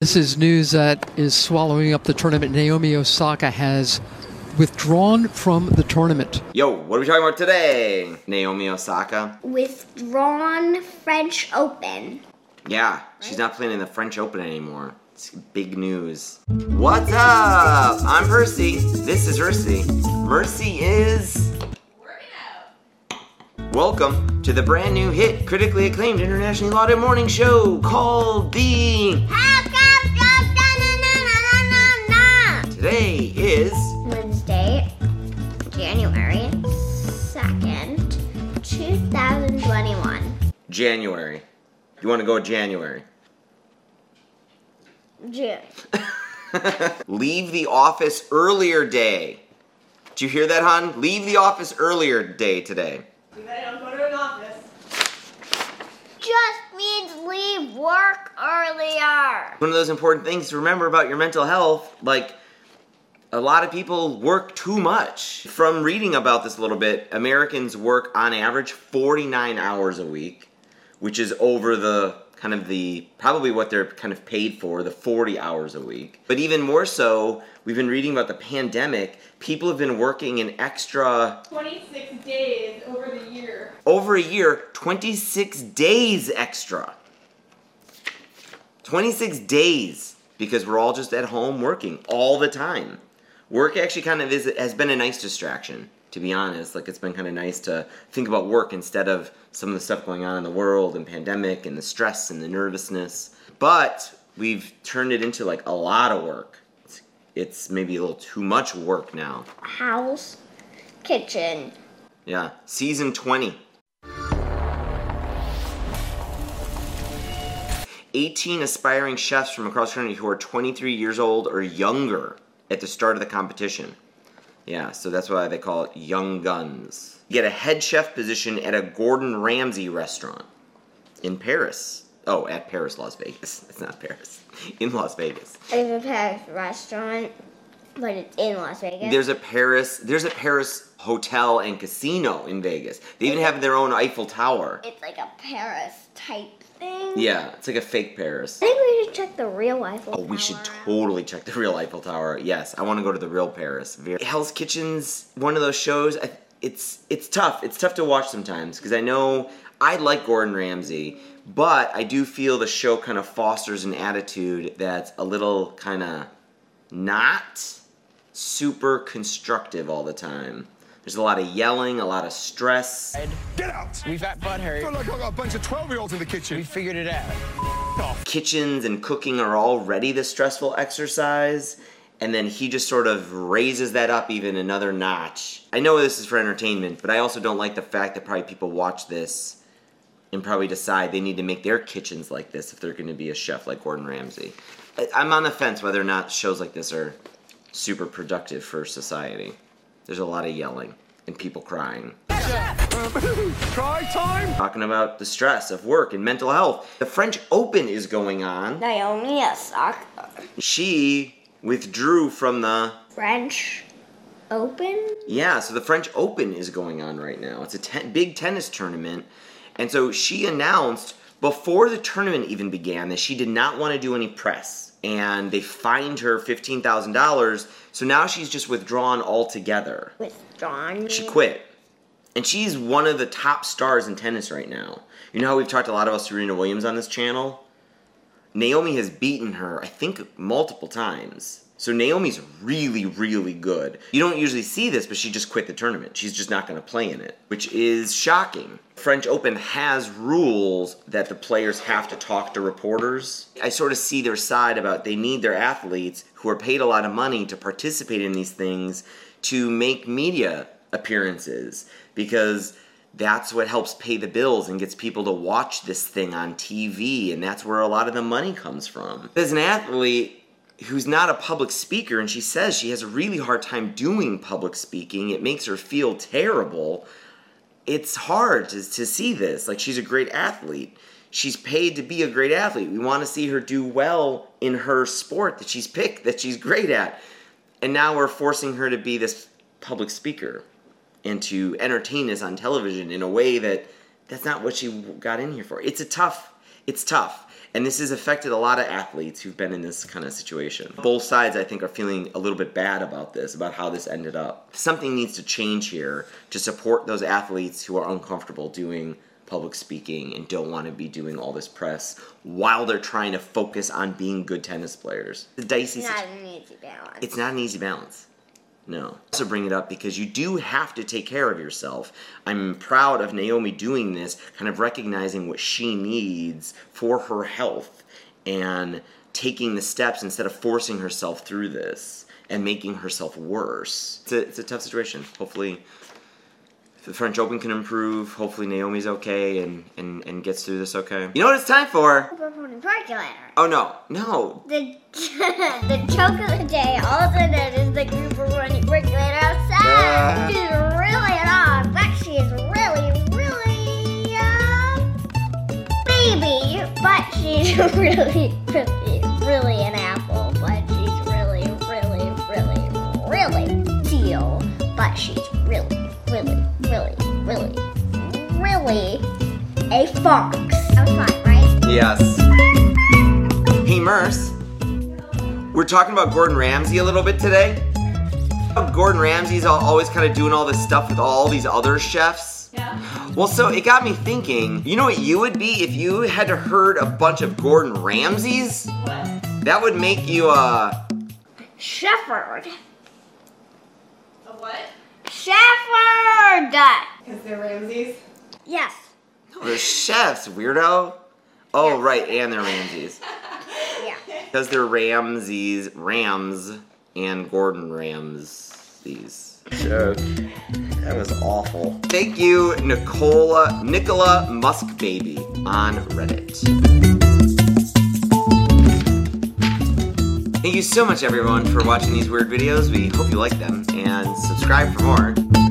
This is news that is swallowing up the tournament. Naomi Osaka has withdrawn from the tournament. Yo, what are we talking about today? Naomi Osaka. Withdrawn French Open. Yeah, she's not playing in the French Open anymore. It's big news. What's up? I'm Percy. This is Mercy. Mercy is. Welcome to the brand new hit, critically acclaimed, internationally lauded morning show called The. Today is. Wednesday, January 2nd, 2021. January. You want to go January? June. Leave the office earlier day. Did you hear that, hon? Leave the office earlier day today. Means leave work earlier. One of those important things to remember about your mental health, like a lot of people work too much. From reading about this a little bit, Americans work on average 49 hours a week, which is over the kind of the probably what they're kind of paid for, the 40 hours a week. But even more so, we've been reading about the pandemic. People have been working an extra 26 days over the year. over a year, 26 days extra. 26 days because we're all just at home working all the time. Work actually kind of is has been a nice distraction, to be honest. Like it's been kind of nice to think about work instead of some of the stuff going on in the world and pandemic and the stress and the nervousness. But we've turned it into like a lot of work. It's, it's maybe a little too much work now. House, kitchen. Yeah, season 20. 18 aspiring chefs from across the country who are 23 years old or younger at the start of the competition. Yeah, so that's why they call it Young Guns. You get a head chef position at a Gordon Ramsay restaurant in Paris. Oh, at Paris, Las Vegas. It's not Paris. In Las Vegas. There's a Paris restaurant, but it's in Las Vegas. There's a Paris there's a Paris hotel and casino in Vegas. They even have their own Eiffel Tower. it's like a Paris type thing. Yeah, it's like a fake Paris. I think we should check the real Eiffel Oh, we should Tower. totally check the real Eiffel Tower. Yes, I want to go to the real Paris. Hell's Kitchen's one of those shows. I, it's it's tough. It's tough to watch sometimes because I know I like Gordon Ramsay, but I do feel the show kind of fosters an attitude that's a little kind of not super constructive all the time. There's a lot of yelling, a lot of stress. Get out! We've got butthurt. feel like I got a bunch of 12 year olds in the kitchen. We figured it out. kitchens and cooking are already the stressful exercise and then he just sort of raises that up even another notch. I know this is for entertainment, but I also don't like the fact that probably people watch this and probably decide they need to make their kitchens like this if they're going to be a chef like Gordon Ramsay. I'm on the fence whether or not shows like this are super productive for society. There's a lot of yelling and people crying. Try time! Talking about the stress of work and mental health. The French Open is going on. Naomi Osaka. She withdrew from the French Open? yeah so the french open is going on right now it's a ten, big tennis tournament and so she announced before the tournament even began that she did not want to do any press and they fined her $15000 so now she's just withdrawn altogether. Withdrawn. she quit. And she's one of the top stars in tennis right now. You know how we've talked a lot about serena williams on this channel? Naomi has beaten her, I think, multiple times. So Naomi's really, really good. You don't usually see this, but she just quit the tournament. She's just not going to play in it, which is shocking. French Open has rules that the players have to talk to reporters. I sort of see their side about they need their athletes who are paid a lot of money to participate in these things to make media appearances because that's what helps pay the bills and gets people to watch this thing on TV, and that's where a lot of the money comes from. As an athlete who's not a public speaker, and she says she has a really hard time doing public speaking, it makes her feel terrible. It's hard to, to see this. Like, she's a great athlete. She's paid to be a great athlete. We want to see her do well in her sport that she's picked, that she's great at. And now we're forcing her to be this public speaker and to entertain us on television in a way that that's not what she got in here for. It's a tough, it's tough. And this has affected a lot of athletes who've been in this kind of situation. Both sides, I think, are feeling a little bit bad about this, about how this ended up. Something needs to change here to support those athletes who are uncomfortable doing public speaking and don't want to be doing all this press while they're trying to focus on being good tennis players. The dicey It's not an easy balance. It's not an easy balance. No. Also bring it up because you do have to take care of yourself. I'm proud of Naomi doing this, kind of recognizing what she needs for her health and taking the steps instead of forcing herself through this and making herself worse. It's a, it's a tough situation. Hopefully the French Open can improve. Hopefully Naomi's okay and, and, and gets through this okay. You know what it's time for? Purple percolator. Oh no, no. The the joke of the day. All of a sudden is the group of running percolator outside. Ah. She's really an odd, but she's really, really uh, baby. But she's really, really, really an apple. But she's really, really, really, really teal. But she's really, really, really, really, really a fox. That was fun, right? Yes. Hey, Merce. We're talking about Gordon Ramsay a little bit today. Gordon Ramsay's al- always kind of doing all this stuff with all these other chefs. Yeah. Well, so it got me thinking. You know what you would be if you had to herd a bunch of Gordon Ramsays? What? That would make you uh Shepherd. A what? Shepherd! Because they're Ramses. Yes. Oh, they're chefs, weirdo. Oh, right, and they're Ramsays. Yeah. Because they're Ramses, Rams, and Gordon Ramses. Joke. That was awful. Thank you, Nicola Nicola Musk Baby on Reddit. You so much everyone for watching these weird videos. We hope you like them and subscribe for more.